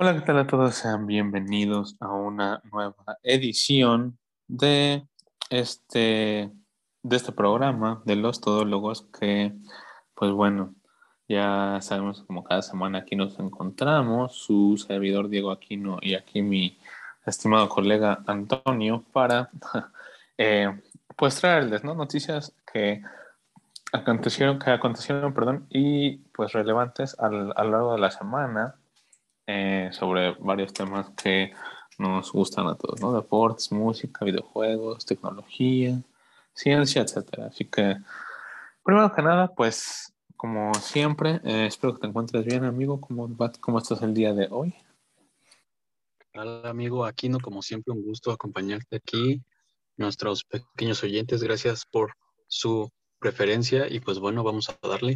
Hola, ¿qué tal a todos? Sean bienvenidos a una nueva edición de este, de este programa de los todólogos que, pues bueno, ya sabemos como cada semana aquí nos encontramos, su servidor Diego Aquino y aquí mi estimado colega Antonio para eh, pues traerles ¿no? noticias que acontecieron, que acontecieron perdón, y pues relevantes al, a lo largo de la semana eh, sobre varios temas que nos gustan a todos, ¿no? Deportes, música, videojuegos, tecnología, ciencia, etcétera. Así que, primero que nada, pues, como siempre, eh, espero que te encuentres bien, amigo. ¿Cómo, ¿Cómo estás el día de hoy? Hola, amigo Aquino, como siempre, un gusto acompañarte aquí. Nuestros pequeños oyentes, gracias por su preferencia y pues bueno, vamos a darle.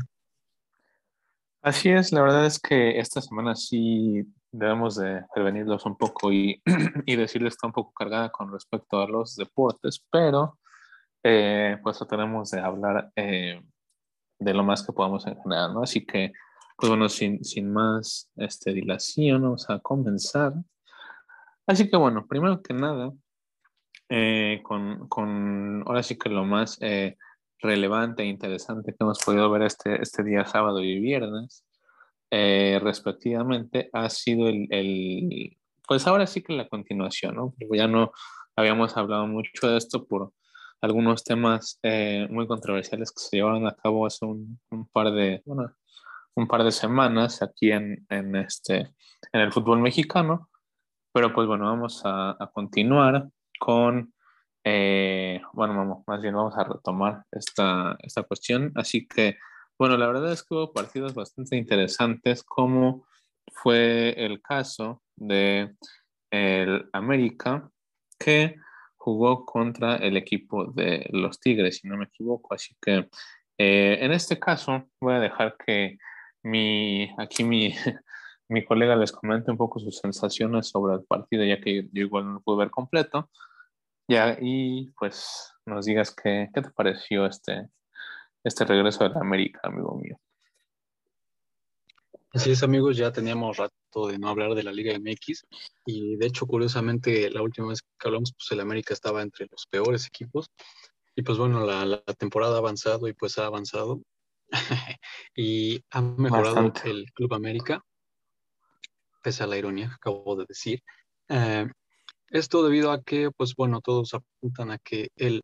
Así es, la verdad es que esta semana sí debemos de prevenirlos un poco y, y decirles está un poco cargada con respecto a los deportes, pero eh, pues tenemos de hablar eh, de lo más que podamos en general, ¿no? Así que, pues bueno, sin, sin más este, dilación, vamos a comenzar. Así que bueno, primero que nada, eh, con, con, ahora sí que lo más eh, relevante e interesante que hemos podido ver este, este día sábado y viernes, eh, respectivamente, ha sido el, el, pues ahora sí que la continuación, ¿no? Porque ya no habíamos hablado mucho de esto por algunos temas eh, muy controversiales que se llevaron a cabo hace un, un, par de, bueno, un par de semanas aquí en, en, este, en el fútbol mexicano. Pero pues bueno, vamos a, a continuar con eh, bueno, vamos, más bien vamos a retomar esta, esta cuestión. Así que, bueno, la verdad es que hubo partidos bastante interesantes, como fue el caso de América, que jugó contra el equipo de los Tigres, si no me equivoco. Así que eh, en este caso voy a dejar que mi, aquí mi, mi colega les comente un poco sus sensaciones sobre el partido, ya que yo igual no lo pude ver completo. Ya, y pues nos digas qué, qué te pareció este, este regreso de la América, amigo mío. Así es, amigos, ya teníamos rato de no hablar de la Liga MX y de hecho, curiosamente, la última vez que hablamos, pues el América estaba entre los peores equipos y pues bueno, la, la temporada ha avanzado y pues ha avanzado y ha mejorado Bastante. el Club América, pese a la ironía que acabo de decir. Eh, esto debido a que, pues bueno, todos apuntan a que el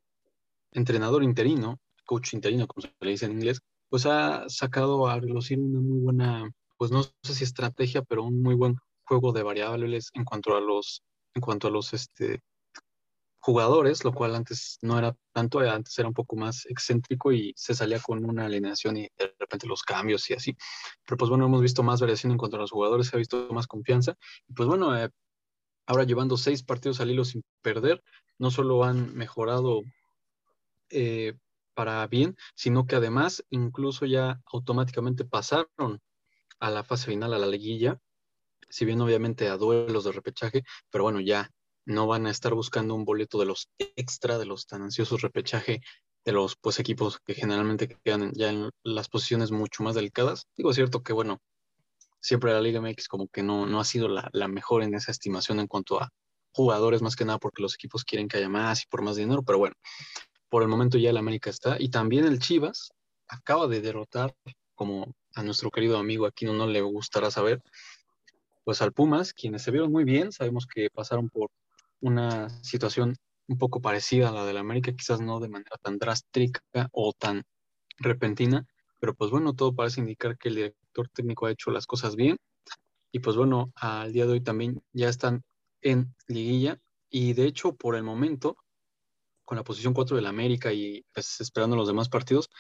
entrenador interino, coach interino, como se le dice en inglés, pues ha sacado a relucir una muy buena, pues no sé si estrategia, pero un muy buen juego de variables en cuanto a los, en cuanto a los este, jugadores, lo cual antes no era tanto, antes era un poco más excéntrico y se salía con una alineación y de repente los cambios y así. Pero pues bueno, hemos visto más variación en cuanto a los jugadores, se ha visto más confianza. Pues bueno, eh, ahora llevando seis partidos al hilo sin perder, no solo han mejorado eh, para bien, sino que además incluso ya automáticamente pasaron a la fase final, a la liguilla, si bien obviamente a duelos de repechaje, pero bueno, ya no van a estar buscando un boleto de los extra, de los tan ansiosos repechaje de los pues equipos que generalmente quedan ya en las posiciones mucho más delicadas. Digo, es cierto que bueno, siempre la Liga MX como que no, no ha sido la, la, mejor en esa estimación en cuanto a jugadores, más que nada porque los equipos quieren que haya más y por más dinero, pero bueno, por el momento ya el América está. Y también el Chivas acaba de derrotar, como a nuestro querido amigo aquí no, le gustará saber, pues al Pumas, quienes se vieron muy bien, sabemos que pasaron por una situación un poco parecida a la del América, quizás no de manera tan drástica o tan repentina, pero pues bueno, todo parece indicar que el técnico ha hecho las cosas bien. Y pues bueno, al día de hoy también ya están en liguilla. Y de hecho, por el momento, con la posición 4 del América y pues esperando los demás partidos,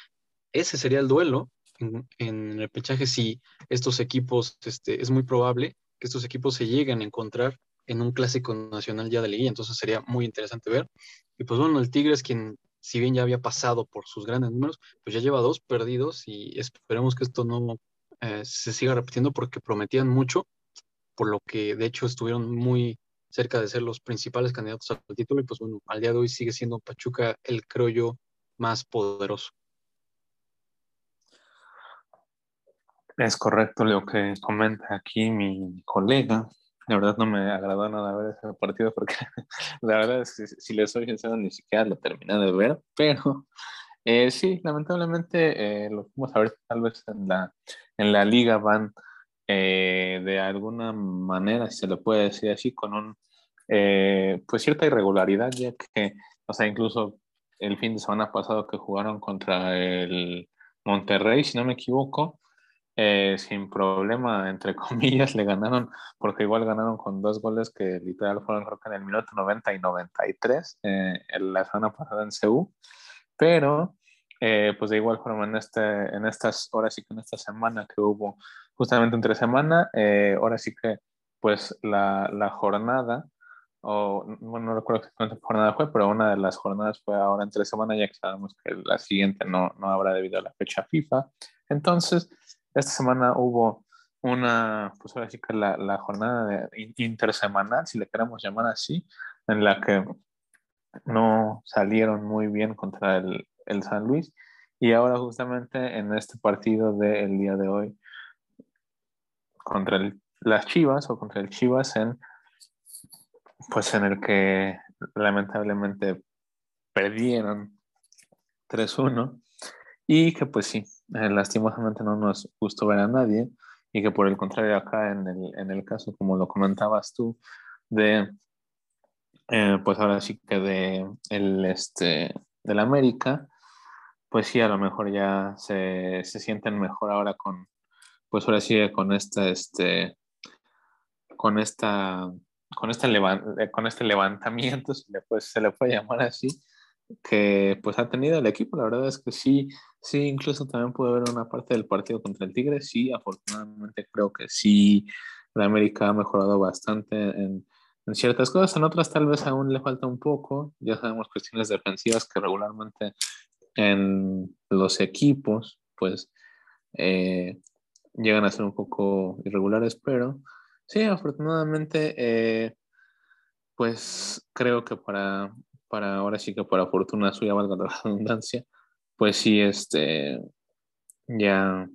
ese sería el duelo en, en el pechaje si estos equipos, este, es muy probable que estos equipos se lleguen a encontrar en un clásico nacional ya de liguilla, entonces sería muy interesante ver. Y pues bueno, el Tigre es quien si bien ya había pasado por sus grandes números, pues ya lleva dos perdidos y esperemos que esto no eh, se siga repitiendo porque prometían mucho, por lo que de hecho estuvieron muy cerca de ser los principales candidatos al título y pues bueno, al día de hoy sigue siendo Pachuca el creo yo más poderoso. Es correcto lo que comenta aquí mi colega. la verdad no me agradó nada ver ese partido porque la verdad, si, si les soy sincero, ni siquiera lo terminé de ver, pero eh, sí, lamentablemente eh, lo vamos a ver tal vez en la, en la liga van eh, de alguna manera, si se le puede decir así, con un, pues cierta irregularidad, ya que, o sea, incluso el fin de semana pasado que jugaron contra el Monterrey, si no me equivoco, sin problema, entre comillas, le ganaron, porque igual ganaron con dos goles que literal fueron creo que en el minuto 90 y 93, en la semana pasada en CU pero eh, pues de igual forma en, este, en estas horas y que en esta semana que hubo justamente entre semana, eh, ahora sí que pues la, la jornada, o bueno, no recuerdo exactamente qué jornada fue, pero una de las jornadas fue ahora entre semana, ya que sabemos que la siguiente no, no habrá debido a la fecha FIFA. Entonces, esta semana hubo una, pues ahora sí que la, la jornada intersemanal, si le queremos llamar así, en la que no salieron muy bien contra el, el San Luis. Y ahora justamente en este partido del día de hoy contra las Chivas o contra el Chivas en pues en el que lamentablemente perdieron 3-1 y que pues sí, eh, lastimosamente no nos gustó ver a nadie y que por el contrario acá en el, en el caso como lo comentabas tú de eh, pues ahora sí que de el este del América, pues sí, a lo mejor ya se, se sienten mejor ahora con, pues ahora sí, con esta, este, con esta, con este, eh, con este levantamiento, se le, puede, se le puede llamar así, que pues ha tenido el equipo. La verdad es que sí, sí, incluso también pude ver una parte del partido contra el Tigre. Sí, afortunadamente creo que sí, la América ha mejorado bastante en, en ciertas cosas, en otras tal vez aún le falta un poco. Ya sabemos cuestiones defensivas que regularmente en los equipos, pues eh, llegan a ser un poco irregulares, pero sí, afortunadamente, eh, pues creo que para, para ahora sí que para fortuna suya, valga la redundancia, pues sí, este, ya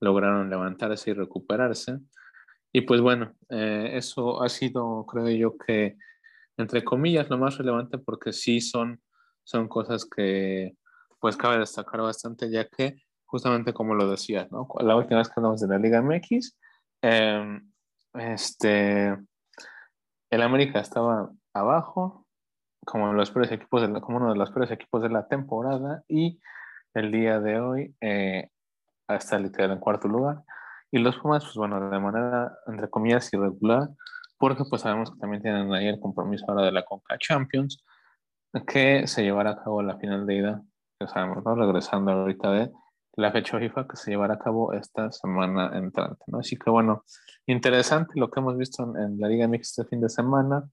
lograron levantarse y recuperarse. Y pues bueno, eh, eso ha sido, creo yo, que entre comillas, lo más relevante porque sí son, son cosas que pues cabe destacar bastante, ya que justamente como lo decía, ¿no? La última vez que hablamos de la Liga MX, em, este, el América estaba abajo, como, los peores equipos de como uno de los peores equipos de la temporada, y el día de hoy eh, está literal en cuarto lugar. Y los Pumas, pues bueno, de manera, entre comillas, irregular, porque pues sabemos que también tienen ahí el compromiso ahora de la Conca Champions, que se llevará a cabo la final de ida, que sabemos, ¿no? Regresando ahorita de la fecha FIFA que se llevará a cabo esta semana entrante, ¿no? Así que bueno, interesante lo que hemos visto en, la Liga Mixta este fin de semana.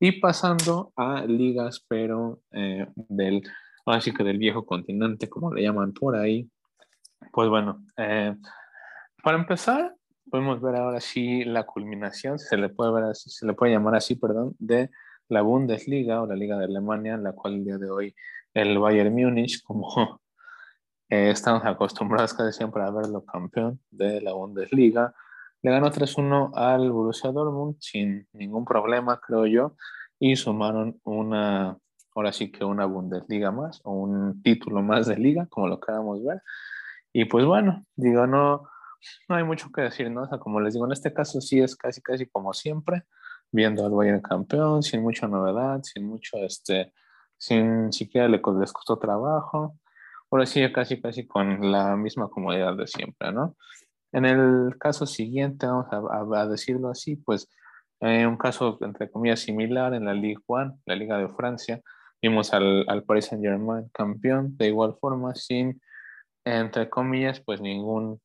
Y pasando a ligas, pero eh, del, así que del viejo continente, como le llaman por ahí, pues bueno, eh, para empezar, podemos ver ahora sí la culminación, se le puede ver se le puede llamar así, perdón, de la Bundesliga o la Liga de Alemania, en la cual el día de hoy el Bayern Múnich, como eh, estamos acostumbrados casi siempre a verlo campeón de la Bundesliga, le ganó 3-1 al Borussia Dortmund sin ningún problema, creo yo, y sumaron una, ahora sí que una Bundesliga más, o un título más de liga, como lo queramos ver. Y pues bueno, digo, no, no hay mucho que decir, ¿no? O sea, como les digo, en este caso sí es casi, casi como siempre, viendo al Bayern campeón, sin mucha novedad, sin mucho, este, sin siquiera le, les costó trabajo. Ahora sí, casi, casi con la misma comodidad de siempre, ¿no? En el caso siguiente, vamos a, decirlo así, pues en un caso, entre comillas, similar en la Ligue 1, la Liga de Francia, vimos al, al Paris Saint-Germain campeón, de igual forma, sin, entre comillas, pues ningún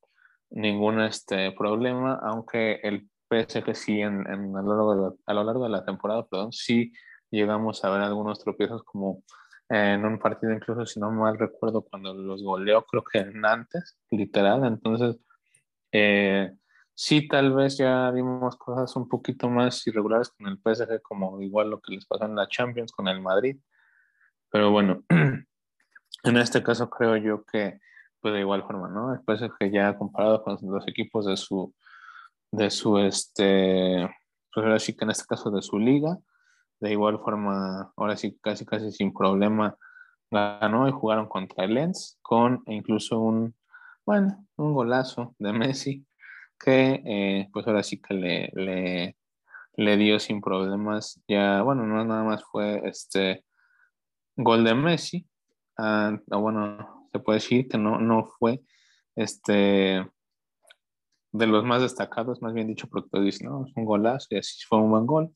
ningún este, problema, aunque el PSG sí en, en a, lo largo de la, a, lo largo de la, temporada, perdón, sí llegamos a ver algunos tropiezos como en un partido incluso, si no mal recuerdo, cuando los goleó, creo que en antes, literal, entonces eh, sí tal vez ya vimos cosas un poquito más irregulares con el PSG, como igual lo que les pasó en la Champions con el Madrid, pero bueno, en este caso creo yo que pues de igual forma, ¿no? Después que ya comparado con los equipos de su, de su, este, pues ahora sí que en este caso de su liga, de igual forma, ahora sí casi casi sin problema ganó y jugaron contra el Lens con incluso un, bueno, un golazo de Messi que eh, pues ahora sí que le, le, le, dio sin problemas ya, bueno, no nada más fue este gol de Messi, ah, bueno, se puede decir que no, no fue este de los más destacados, más bien dicho, porque dice, no, es un golazo y así fue un buen gol,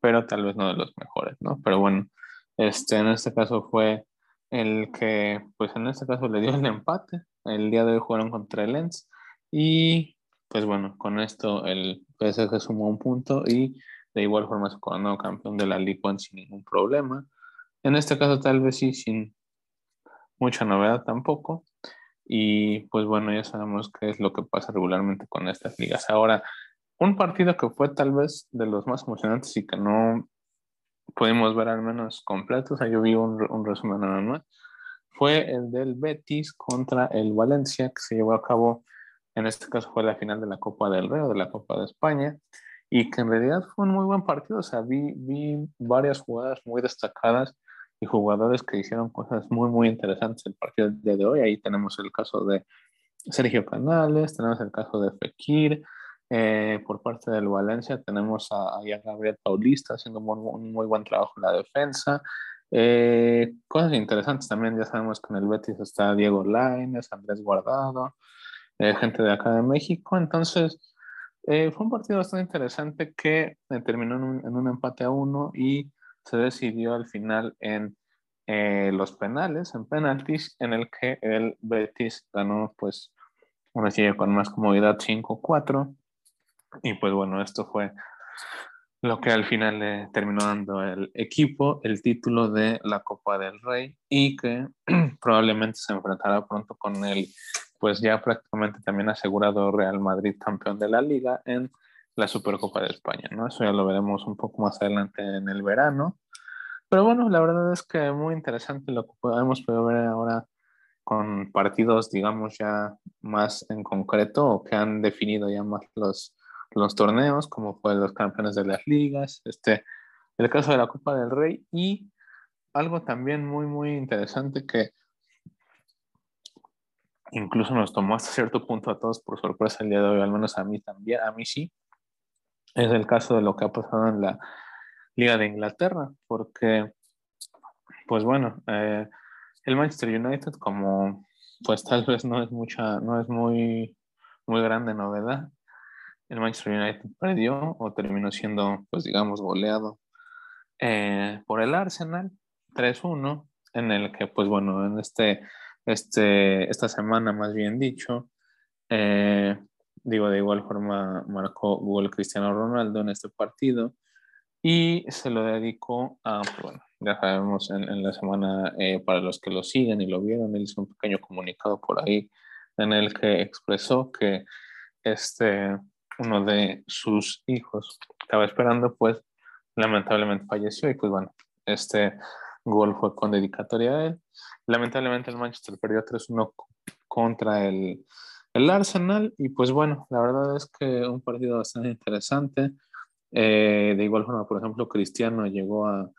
pero tal vez no de los mejores, ¿no? Pero bueno, este, en este caso fue el que, pues en este caso le dio el empate. El día de hoy jugaron contra el Lens y, pues bueno, con esto el PSG sumó un punto y de igual forma se coronó campeón de la Liga sin ningún problema. En este caso tal vez sí, sin mucha novedad tampoco. Y pues bueno, ya sabemos qué es lo que pasa regularmente con estas ligas. Ahora, un partido que fue tal vez de los más emocionantes y que no pudimos ver al menos completo, o sea, yo vi un, resumen nada más, fue el del Betis contra el Valencia, que se llevó a cabo, en este caso fue la final de la Copa del Rey, de la Copa de España, y que en realidad fue un muy buen partido, o sea, vi, vi varias jugadas muy destacadas y jugadores que hicieron cosas muy, muy interesantes el partido del día de hoy. Ahí tenemos el caso de Sergio Canales, tenemos el caso de Fekir. Eh, por parte del Valencia tenemos a, a Gabriel Paulista haciendo un muy, buen trabajo en la defensa. Eh, cosas interesantes también, ya sabemos que en el Betis está Diego Lainez, Andrés Guardado, eh, gente de acá de México. Entonces, fue un partido bastante interesante que terminó en un, en un empate a uno y se decidió al final en eh, los penales, en penaltis, en el que el Betis ganó, pues, una serie con más comodidad 5-4. Y pues bueno, esto fue lo que al final le terminó dando el equipo el título de la Copa del Rey y que probablemente se enfrentará pronto con el, pues ya prácticamente también asegurado Real Madrid campeón de la liga en la Supercopa de España, ¿no? Eso ya lo veremos un poco más adelante en el verano. Pero bueno, la verdad es que muy interesante lo que hemos podido ver ahora con partidos, digamos, ya más en concreto o que han definido ya más los, los torneos, como fue los campeones de las ligas, este, el caso de la Copa del Rey y algo también muy, muy interesante que incluso nos tomó hasta cierto punto a todos por sorpresa el día de hoy, al menos a mí también, a mí sí, es el caso de lo que ha pasado en la Liga de Inglaterra, porque, pues bueno, eh, el Manchester United, como pues tal vez no es mucha, no es muy, muy grande novedad, el Manchester United perdió o terminó siendo, pues digamos, goleado eh, por el Arsenal 3-1, en el que, pues bueno, en este, este, esta semana, más bien dicho, eh, Digo, de igual forma marcó gol Cristiano Ronaldo en este partido y se lo dedicó a, pues, bueno, ya sabemos en, la semana, eh, para los que lo siguen y lo vieron, él hizo un pequeño comunicado por ahí en el que expresó que este, uno de sus hijos estaba esperando, pues lamentablemente falleció y pues bueno, este gol fue con dedicatoria a él. Lamentablemente el Manchester perdió 3-1 contra el el Arsenal. Y pues bueno, la verdad es que un partido bastante interesante. Eh, de igual forma, por ejemplo, Cristiano llegó a,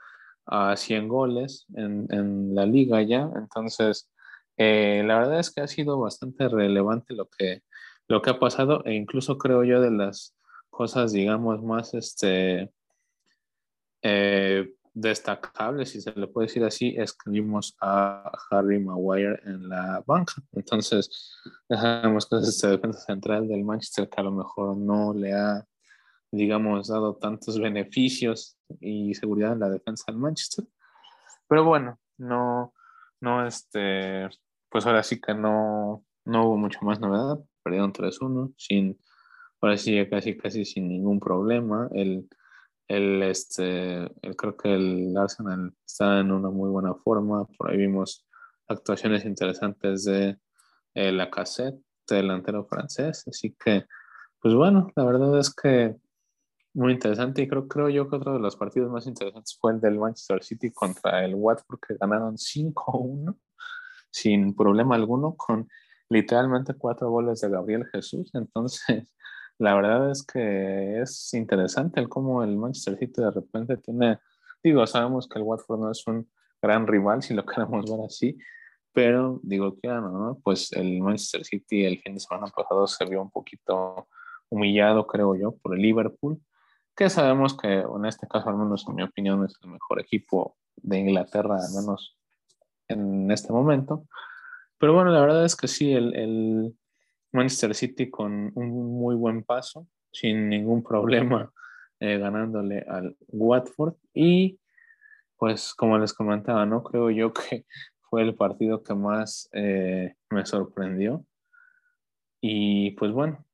a 100 goles en, en, la liga ya. Entonces, eh, la verdad es que ha sido bastante relevante lo que, lo que ha pasado e incluso creo yo de las cosas, digamos, más este, eh, destacable, si se le puede decir así, es a Harry Maguire en la banca. Entonces, dejamos que es este defensa central del Manchester que a lo mejor no le ha, digamos, dado tantos beneficios y seguridad en la defensa del Manchester. Pero bueno, no, no, este, pues ahora sí que no, no hubo mucho más novedad. Perdieron 3-1 sin, ahora sí casi, casi sin ningún problema. El el, este, creo que el Arsenal está en una muy buena forma. Por ahí vimos actuaciones interesantes de eh, la cassette, delantero francés. Así que, pues bueno, la verdad es que muy interesante. Y creo, creo yo que otro de los partidos más interesantes fue el del Manchester City contra el Watford, que ganaron 5-1 sin problema alguno, con literalmente cuatro goles de Gabriel Jesús. Entonces, la verdad es que es interesante el cómo el Manchester City de repente tiene, digo, sabemos que el Watford no es un gran rival, si lo queremos ver así, pero digo, que ¿no? Pues el Manchester City el fin de semana pasado se vio un poquito humillado, creo yo, por el Liverpool, que sabemos que en este caso, al menos en mi opinión, es el mejor equipo de Inglaterra, al menos en este momento. Pero bueno, la verdad es que sí, el, el Manchester City con un muy buen paso, sin ningún problema, eh, ganándole al Watford. Y pues como les comentaba, ¿no? Creo yo que fue el partido que más eh, me sorprendió. Y pues bueno,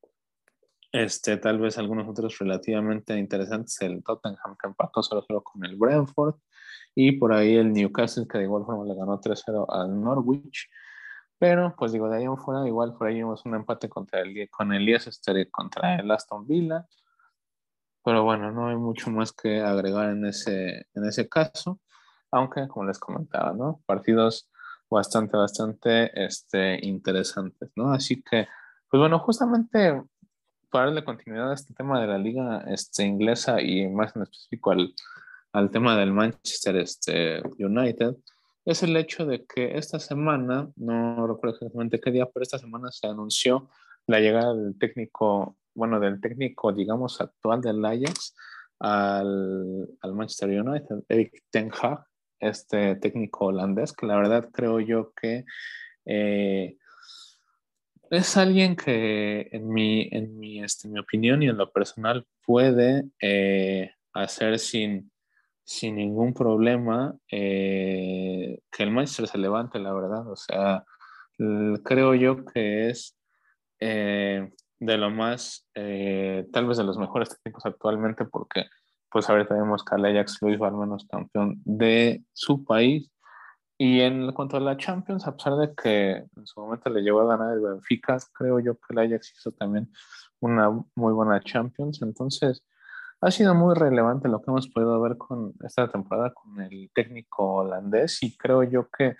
este, tal vez algunos otros relativamente interesantes, el Tottenham que empató 0-0 con el Brentford y por ahí el Newcastle que de igual forma le ganó 3-0 al Norwich. Pero pues digo, de ahí en fuera igual por ahí vimos un empate contra el, con el Leicester y contra el Aston Villa. Pero bueno, no hay mucho más que agregar en ese, en ese caso aunque como les comentaba, ¿no? Partidos bastante, bastante este, interesantes, ¿no? Así que, pues bueno, justamente para darle continuidad a este tema de la liga este, inglesa y más en específico al, al tema del Manchester este, United, es el hecho de que esta semana, no recuerdo exactamente qué día, pero esta semana se anunció la llegada del técnico, bueno, del técnico, digamos, actual del Ajax al, al Manchester United, Eric Ten Hag, este técnico holandés, que la verdad creo yo que eh, es alguien que en mi, en mi, este, mi opinión y en lo personal puede eh, hacer sin, sin ningún problema eh, que el Manchester se levante, la verdad. O sea, creo yo que es de lo más, tal vez de los mejores técnicos actualmente porque pues ahorita vemos que el Ajax hizo al menos campeón de su país. Y en cuanto a la Champions, a pesar de que en su momento le llevó a ganar el Benfica, creo yo que el Ajax hizo también una muy buena Champions. Entonces, ha sido muy relevante lo que hemos podido ver con esta temporada con el técnico holandés y creo yo que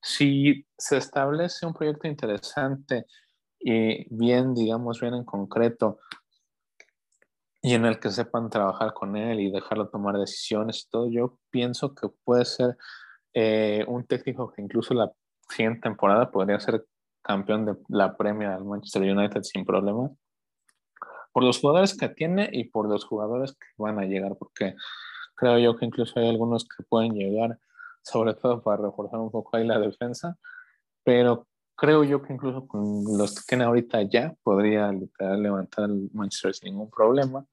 si se establece un proyecto interesante y bien, digamos, bien en concreto, y en el que sepan trabajar con él y dejarlo tomar decisiones y todo, yo pienso que puede ser eh, un técnico que incluso la siguiente temporada podría ser campeón de la Premier al Manchester United sin problema. Por los jugadores que tiene y por los jugadores que van a llegar, porque creo yo que incluso hay algunos que pueden llegar, sobre todo para reforzar un poco ahí la defensa, pero creo yo que incluso con los que tiene ahorita ya podría levantar el Manchester sin ningún problema.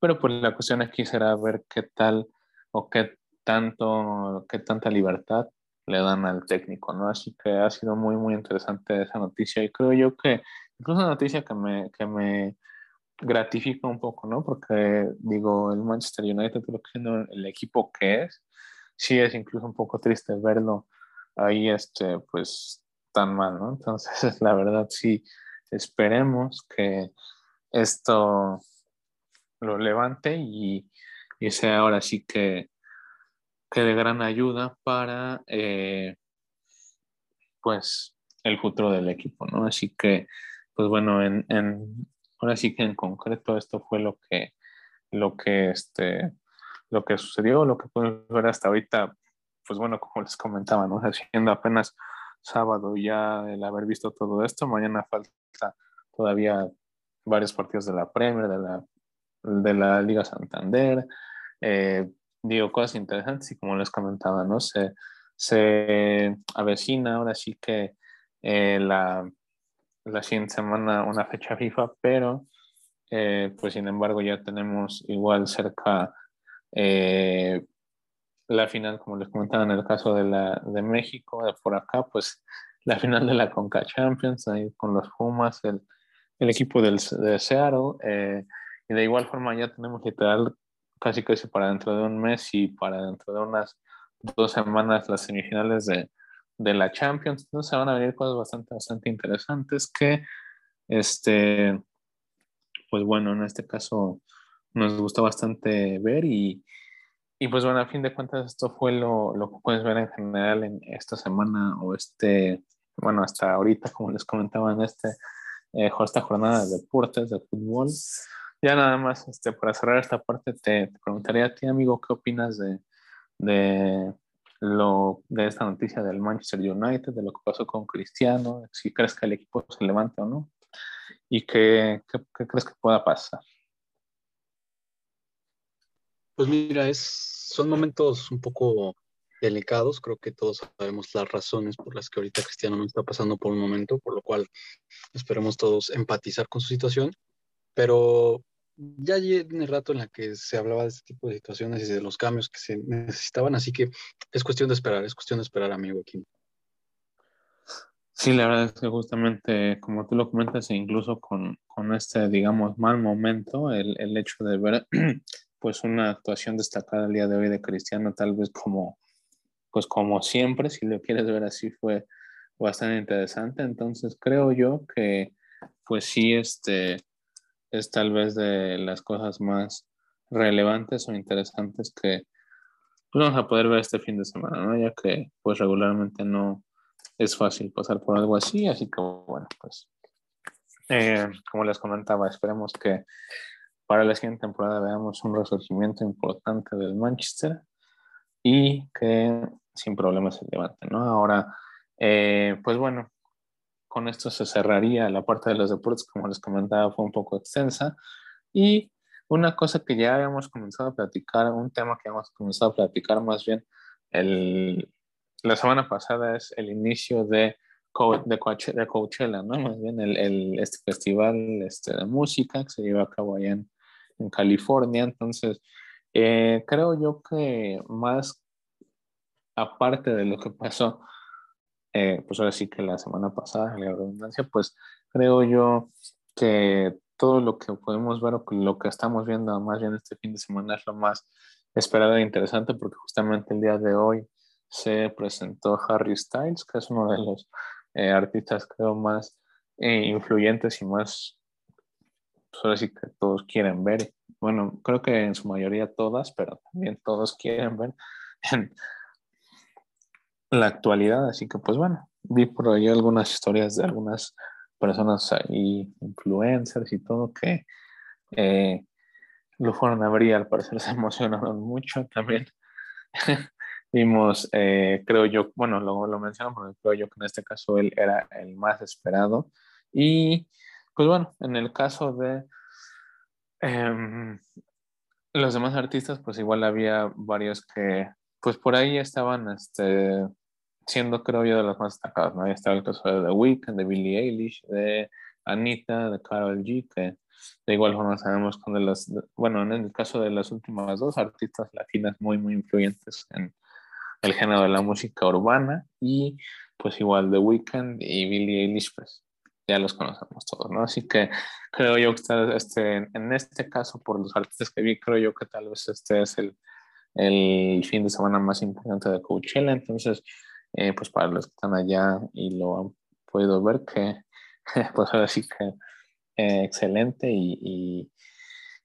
Pero pues la cuestión aquí será ver qué tal o qué tanto, qué tanta libertad le dan al técnico, ¿no? Así que ha sido muy, muy interesante esa noticia y creo yo que incluso una noticia que me, que me gratifica un poco, ¿no? Porque digo, el Manchester United, creo que siendo el equipo que es, sí es incluso un poco triste verlo ahí, este, pues tan mal, ¿no? Entonces, la verdad, sí, esperemos que esto lo levante y, y sea ahora sí que, que de gran ayuda para, eh, pues, el futuro del equipo, ¿no? Así que, pues bueno, en, en, ahora sí que en concreto esto fue lo que, lo que, este, lo que sucedió, lo que podemos ver hasta ahorita, pues bueno, como les comentaba, ¿no? Haciendo apenas sábado ya el haber visto todo esto. Mañana falta todavía varios partidos de la Premier, de la, de la Liga Santander. Eh, digo, cosas interesantes y como les comentaba, ¿no? Se, se avecina ahora sí que eh, la, la siguiente semana una fecha FIFA, pero eh, pues sin embargo ya tenemos igual cerca la final, como les comentaba en el caso de, la, de México, de por acá, pues la final de la Conca Champions, ahí con los Pumas, el, el equipo del, de Seattle, eh, y de igual forma ya tenemos literal casi casi para dentro de un mes y para dentro de unas dos semanas las semifinales de, de la Champions, entonces se van a venir cosas bastante, bastante interesantes que, este, pues bueno, en este caso nos gustó bastante ver y, y pues bueno, a fin de cuentas esto fue lo, lo, que puedes ver en general en esta semana o este, bueno, hasta ahorita, como les comentaba, en este, eh, esta jornada de deportes, de fútbol. Ya nada más, este, para cerrar esta parte, te, preguntaría a ti, amigo, ¿qué opinas de, de, lo, de esta noticia del Manchester United, de lo que pasó con Cristiano, si crees que el equipo se levanta o no, y qué, crees que pueda pasar? Pues mira, es, son momentos un poco delicados. Creo que todos sabemos las razones por las que ahorita Cristiano no está pasando por un momento, por lo cual esperemos todos empatizar con su situación. Pero ya el rato en la que se hablaba de este tipo de situaciones y de los cambios que se necesitaban, así que es cuestión de esperar, es cuestión de esperar, amigo aquí. Sí, la verdad es que justamente, como tú lo comentas, e incluso con, con este, digamos, mal momento, el, el, hecho de ver, pues, una actuación destacada el día de hoy de Cristiano, tal vez como, pues, como siempre, si lo quieres ver así, fue bastante interesante. Entonces, creo yo que, pues, sí, este, es tal vez de las cosas más relevantes o interesantes que pues, vamos a poder ver este fin de semana, ¿no? Ya que pues regularmente no es fácil pasar por algo así, así que bueno, pues eh, como les comentaba, esperemos que para la siguiente temporada veamos un resurgimiento importante del Manchester y que sin problemas se levante, ¿no? Ahora, eh, pues bueno, con esto se cerraría la parte de los deportes, como les comentaba, fue un poco extensa. Y una cosa que ya habíamos comenzado a platicar, un tema que habíamos comenzado a platicar más bien el, la semana pasada es el inicio de, de, de Coachella, ¿no? Más bien el, el, este festival este, de música que se lleva a cabo allá en, en California. Entonces, eh, creo yo que más aparte de lo que pasó eh, pues ahora sí que la semana pasada, la redundancia, pues creo yo que todo lo que podemos ver o lo que estamos viendo más bien este fin de semana es lo más esperado e interesante porque justamente el día de hoy se presentó Harry Styles, que es uno de los eh, artistas creo más eh, influyentes y más, pues ahora sí que todos quieren ver. Bueno, creo que en su mayoría todas, pero también todos quieren ver la actualidad. Así que, pues bueno, vi por ahí algunas historias de algunas personas ahí, influencers y todo, que eh, lo fueron a ver al parecer se emocionaron mucho también. Vimos, eh, creo yo, bueno, lo, lo menciono porque creo yo que en este caso él era el más esperado. Y pues bueno, en el caso de em, los demás artistas, pues igual había varios que, pues por ahí estaban, este, siendo creo yo de los más destacados, ¿no? Ahí está el caso de The Weeknd, de Billie Eilish, de Anita, de Carol G, que de igual forma sabemos con de las, bueno, en el caso de las últimas dos artistas latinas muy, muy influyentes en el género de la música urbana y pues igual The Weeknd y Billie Eilish, pues ya los conocemos todos, ¿no? Así que creo yo que este, en este caso, por los artistas que vi, creo yo que tal vez este es el, el fin de semana más importante de Coachella, entonces eh, pues para los que están allá y lo han podido ver, que pues ahora sí que eh, excelente y,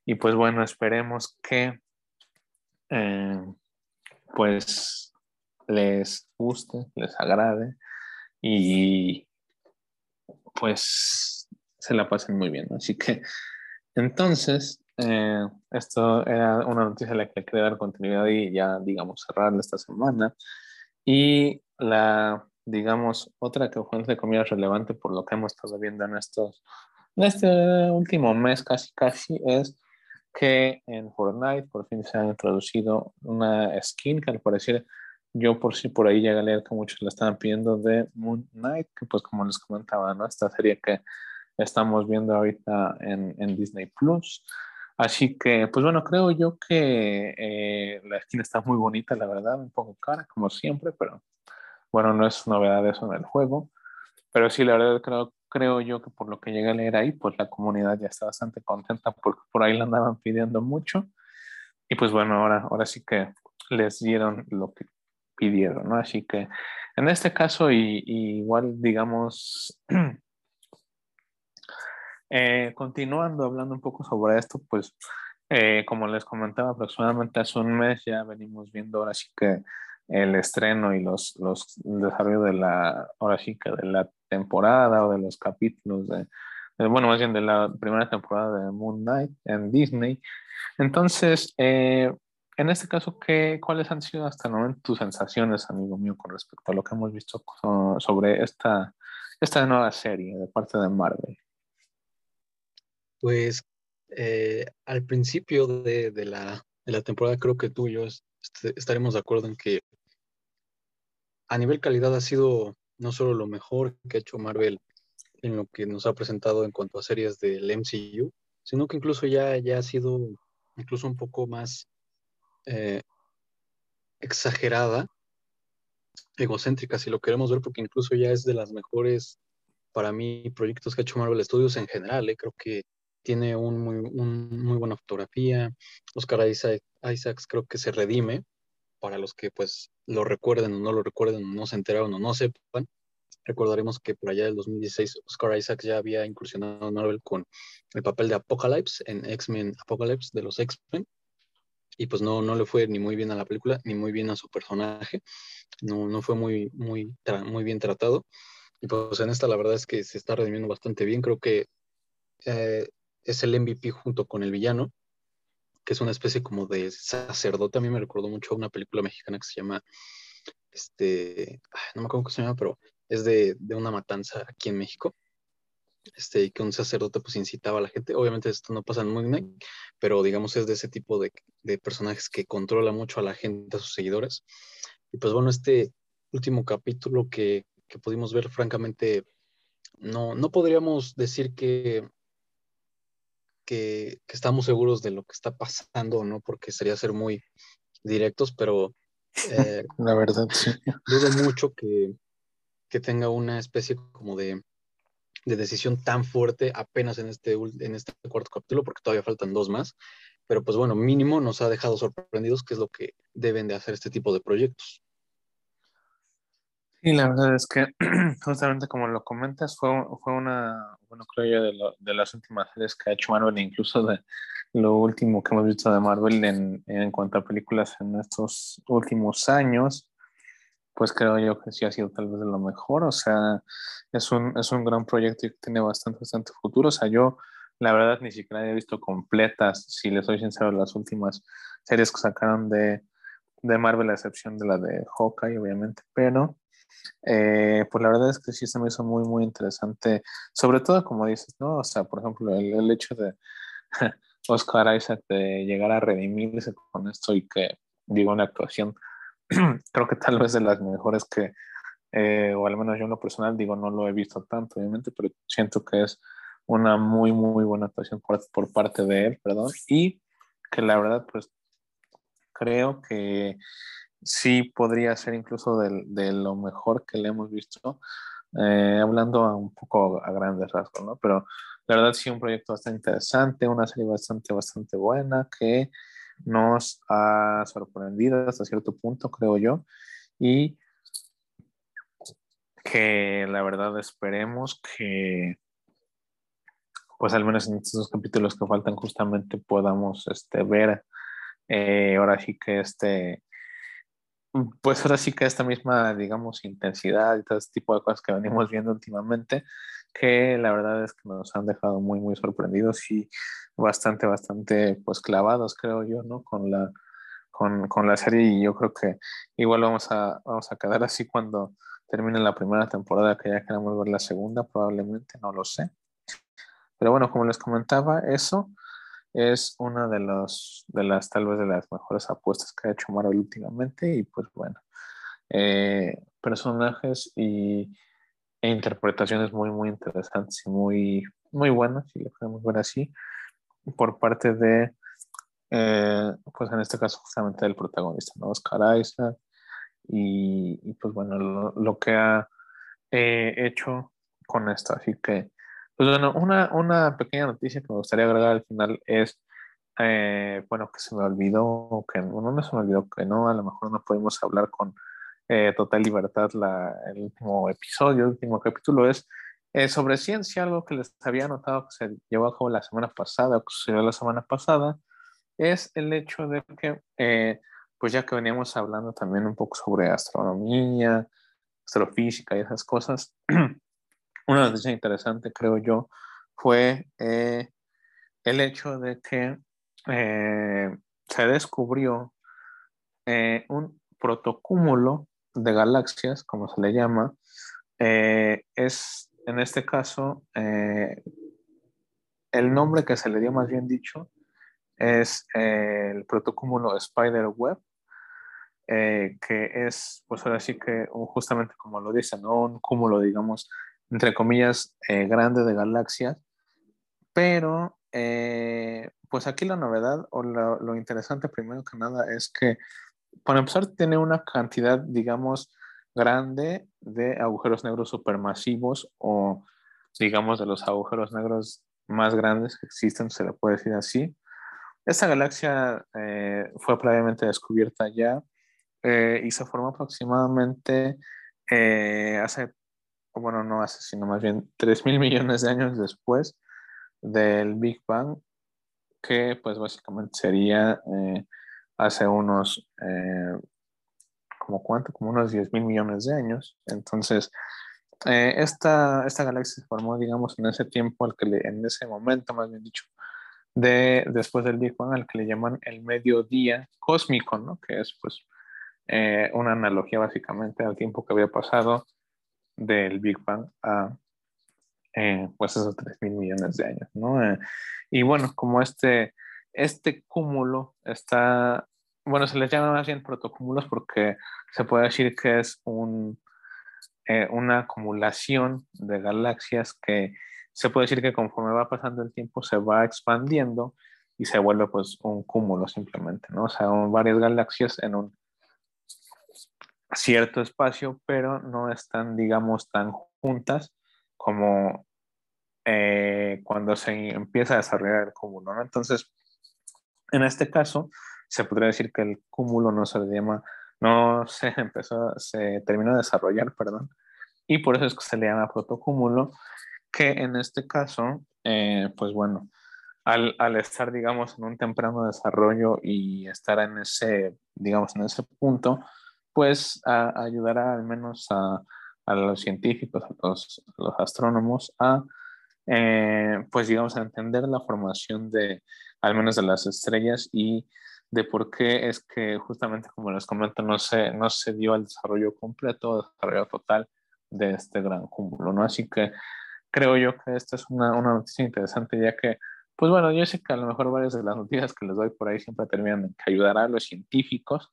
y, pues bueno, esperemos que eh, pues les guste, les agrade y pues se la pasen muy bien. Así que entonces, esto era una noticia a la que quería dar continuidad y ya, digamos, cerrar esta semana. Y la, digamos, otra que fue entre comillas relevante por lo que hemos estado viendo en estos, en este último mes casi casi es que en Fortnite por fin se ha introducido una skin que al parecer yo por si por ahí llegué a leer que muchos la estaban pidiendo de Moon Knight, que pues como les comentaba, ¿no? Esta serie que estamos viendo ahorita en, en Disney Plus. Así que, pues bueno, creo yo que eh, la skin está muy bonita, la verdad, un poco cara, como siempre, pero bueno, no es novedad eso en el juego, pero sí, la verdad creo, creo yo que por lo que llegué a leer ahí, pues la comunidad ya está bastante contenta porque por ahí la andaban pidiendo mucho. Y pues bueno, ahora, ahora sí que les dieron lo que pidieron, ¿no? Así que en este caso, y, igual digamos, eh, continuando hablando un poco sobre esto, pues eh, como les comentaba, aproximadamente hace un mes ya venimos viendo ahora sí que el estreno y los, los el desarrollo de la, ahora sí de la temporada o de los capítulos de, bueno, más bien de la primera temporada de Moon Knight en Disney. Entonces, en este caso, ¿qué, ¿cuáles han sido hasta el momento tus sensaciones, amigo mío, con respecto a lo que hemos visto sobre esta, esta nueva serie de parte de Marvel? Pues al principio de, de, la, de, la, temporada creo que tú y yo estaremos de acuerdo en que a nivel calidad ha sido no solo lo mejor que ha hecho Marvel en lo que nos ha presentado en cuanto a series del MCU, sino que incluso ya, ya ha sido incluso un poco más eh, exagerada, egocéntrica, si lo queremos ver, porque incluso ya es de las mejores, para mí, proyectos que ha hecho Marvel Studios en general. Eh. Creo que tiene un muy, muy buena fotografía. Oscar Isaacs creo que se redime para los que pues lo recuerden o no lo recuerden, no se enteraron o no sepan. Recordaremos que por allá del 2016 Oscar Isaacs ya había incursionado en Marvel con el papel de Apocalypse en X-Men Apocalypse de los X-Men. Y pues no, no le fue ni muy bien a la película, ni muy bien a su personaje. No, no fue muy, muy, muy bien tratado. Y pues en esta la verdad es que se está redimiendo bastante bien. Creo que eh, es el MVP junto con el villano que es una especie como de sacerdote. A mí me recordó mucho una película mexicana que se llama, este, no me acuerdo cómo se llama, pero es de, de una matanza aquí en México. Este, que un sacerdote pues incitaba a la gente. Obviamente esto no pasa en Moon pero digamos es de ese tipo de, de, personajes que controla mucho a la gente, a sus seguidores. Y pues bueno, este último capítulo que, que pudimos ver, francamente, no, no podríamos decir que que, estamos seguros de lo que está pasando, ¿no? Porque sería ser muy directos, pero... Eh, la verdad, sí. Dudo mucho que, que tenga una especie como de, de, decisión tan fuerte apenas en este, en este cuarto capítulo, porque todavía faltan dos más. Pero pues bueno, mínimo nos ha dejado sorprendidos, que es lo que deben de hacer este tipo de proyectos. Sí, la verdad es que justamente como lo comentas, fue, fue una, bueno, creo yo, de, de, las últimas series que ha hecho Marvel, incluso de lo último que hemos visto de Marvel en, en cuanto a películas en estos últimos años, pues creo yo que sí ha sido tal vez de lo mejor, o sea, es un, es un gran proyecto y tiene bastante, bastante futuro, o sea, yo la verdad ni siquiera he visto completas, si les soy sincero, las últimas series que sacaron de, de Marvel, a excepción de la de Hawkeye, obviamente, pero eh, pues la verdad es que sí se me hizo muy, muy interesante, sobre todo como dices, ¿no? O sea, por ejemplo, el, el hecho de Oscar Isaac de llegar a redimirse con esto y que, digo, una actuación, creo que tal vez de las mejores que, eh, o al menos yo en lo personal, digo, no lo he visto tanto, obviamente, pero siento que es una muy, muy buena actuación por, por parte de él, perdón, y que la verdad, pues creo que sí podría ser incluso de, lo mejor que le hemos visto, eh, hablando un poco a grandes rasgos, ¿no? Pero la verdad sí un proyecto bastante interesante, una serie bastante, bastante buena que nos ha sorprendido hasta cierto punto, creo yo, y que la verdad esperemos que pues al menos en estos capítulos que faltan justamente podamos este, ver eh, ahora sí que este pues ahora sí que esta misma, digamos, intensidad y todo este tipo de cosas que venimos viendo últimamente, que la verdad es que nos han dejado muy, muy sorprendidos y bastante, bastante, pues clavados, creo yo, ¿no? Con la, con, con la serie y yo creo que igual vamos a, vamos a quedar así cuando termine la primera temporada, que ya queremos ver la segunda, probablemente, no lo sé. Pero bueno, como les comentaba, eso es una de, los, de las tal vez de las mejores apuestas que ha hecho Marvel últimamente y pues bueno, eh, personajes y, e interpretaciones muy muy interesantes y muy, muy buenas, si lo podemos ver así, por parte de, eh, pues en este caso justamente del protagonista, ¿no? Oscar Isaac, y, pues bueno, lo, lo que ha eh, hecho con esto, así que pues bueno, una, una pequeña noticia que me gustaría agregar al final es, eh, bueno, que se me olvidó, que no, no se me olvidó que no, a lo mejor no pudimos hablar con eh, total libertad la, el último episodio, el último capítulo, es eh, sobre ciencia, algo que les había notado que se llevó a cabo la semana pasada, o que sucedió la semana pasada, es el hecho de que, pues ya que veníamos hablando también un poco sobre astronomía, astrofísica y esas cosas, Una noticia interesante, creo yo, fue eh, el hecho de que eh, se descubrió un protocúmulo de galaxias, como se le llama, es en este caso el nombre que se le dio más bien dicho es el protocúmulo Spider Web, que es, pues ahora sí que justamente como lo dicen, ¿no? un cúmulo, digamos, entre comillas, eh, grande de galaxias, pero eh, pues aquí la novedad o lo, interesante primero que nada es que, para empezar, tiene una cantidad, digamos, grande de agujeros negros supermasivos o, digamos, de los agujeros negros más grandes que existen, se le puede decir así. Esta galaxia eh, fue previamente descubierta ya y se formó aproximadamente hace bueno, no hace, sino más bien 3 mil millones de años después del Big Bang, que pues básicamente sería eh, hace unos, eh, como cuánto, como unos 10 mil millones de años. Entonces, eh, esta, esta galaxia se formó, digamos, en ese tiempo, al que en ese momento, más bien dicho, de, después del Big Bang, al que le llaman el mediodía cósmico, ¿no? Que es pues una analogía básicamente al tiempo que había pasado del Big Bang a eh, pues esos 3 mil millones de años, ¿no? Eh, y bueno, como este, este cúmulo está, bueno, se les llama más bien protocúmulos porque se puede decir que es un, eh, una acumulación de galaxias que se puede decir que conforme va pasando el tiempo se va expandiendo y se vuelve pues un cúmulo simplemente, ¿no? O sea, varias galaxias en un cierto espacio, pero no están, digamos, tan juntas como eh, cuando se empieza a desarrollar el cúmulo, ¿no? Entonces, en este caso, se podría decir que el cúmulo no se le llama, no se empezó, se terminó de desarrollar, perdón, y por eso es que se le llama protocúmulo, que en este caso, eh, pues bueno, al, al, estar, digamos, en un temprano desarrollo y estar en ese, digamos, en ese punto, pues a, ayudará al menos a, a los científicos, a los, los astrónomos a, eh, pues digamos, a entender la formación de, al menos de las estrellas y de por qué es que justamente, como les comento, no se, no se dio el desarrollo completo, el desarrollo total de este gran cúmulo, ¿no? Así que creo yo que esta es una, una noticia interesante, ya que, pues bueno, yo sé que a lo mejor varias de las noticias que les doy por ahí siempre terminan en que ayudará a los científicos,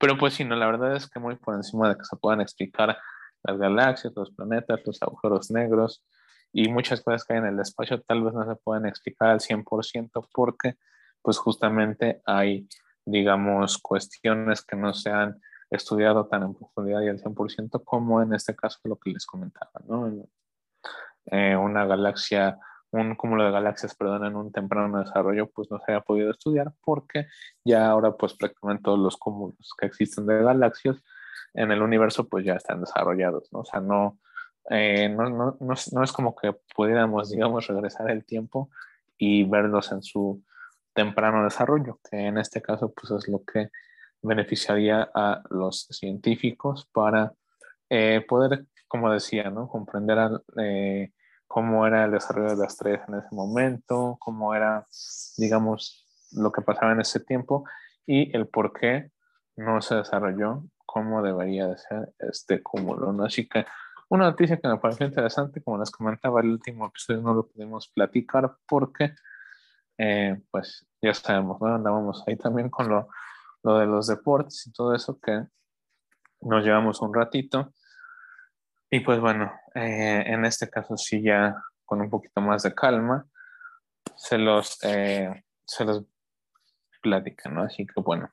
pero pues sí, no, la verdad es que muy por encima de que se puedan explicar las galaxias, los planetas, los agujeros negros y muchas cosas que hay en el espacio, tal vez no se pueden explicar al 100% porque pues justamente hay, digamos, cuestiones que no se han estudiado tan en profundidad y al 100% como en este caso lo que les comentaba, ¿no? Eh, una galaxia un cúmulo de galaxias, perdón, en un temprano desarrollo, pues no se haya podido estudiar porque ya ahora pues prácticamente todos los cúmulos que existen de galaxias en el universo pues ya están desarrollados, ¿no? O sea, no, eh, no, no, no, no, es como que pudiéramos, digamos, regresar el tiempo y verlos en su temprano desarrollo, que en este caso pues es lo que beneficiaría a los científicos para eh, poder, como decía, ¿no? comprender al, eh, cómo era el desarrollo de las estrellas en ese momento, cómo era, digamos, lo que pasaba en ese tiempo y el por qué no se desarrolló como debería de ser este cúmulo, ¿no? Así que una noticia que me pareció interesante, como les comentaba, el último episodio no lo pudimos platicar porque, eh, pues, ya sabemos, ¿no? Andábamos ahí también con lo, lo de los deportes y todo eso que nos llevamos un ratito. Y pues bueno, eh, en este caso sí ya con un poquito más de calma, se los, eh, se los platica, ¿no? Así que bueno,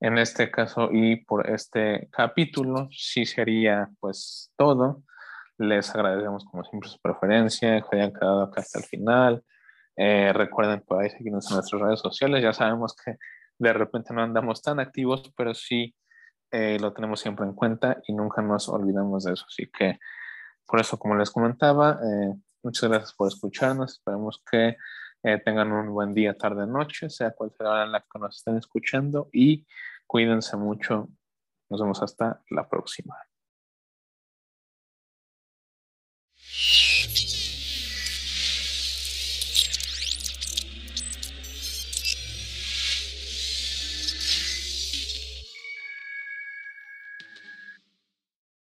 en este caso y por este capítulo sí sería pues todo. Les agradecemos como siempre su preferencia, que hayan quedado acá hasta el final. Eh, recuerden ahí seguirnos en nuestras redes sociales. Ya sabemos que de repente no andamos tan activos, pero sí eh, lo tenemos siempre en cuenta y nunca nos olvidamos de eso. Así que por eso, como les comentaba, eh, muchas gracias por escucharnos. Esperemos que eh, tengan un buen día, tarde, noche, sea cual sea la hora en la que nos estén escuchando y cuídense mucho. Nos vemos hasta la próxima.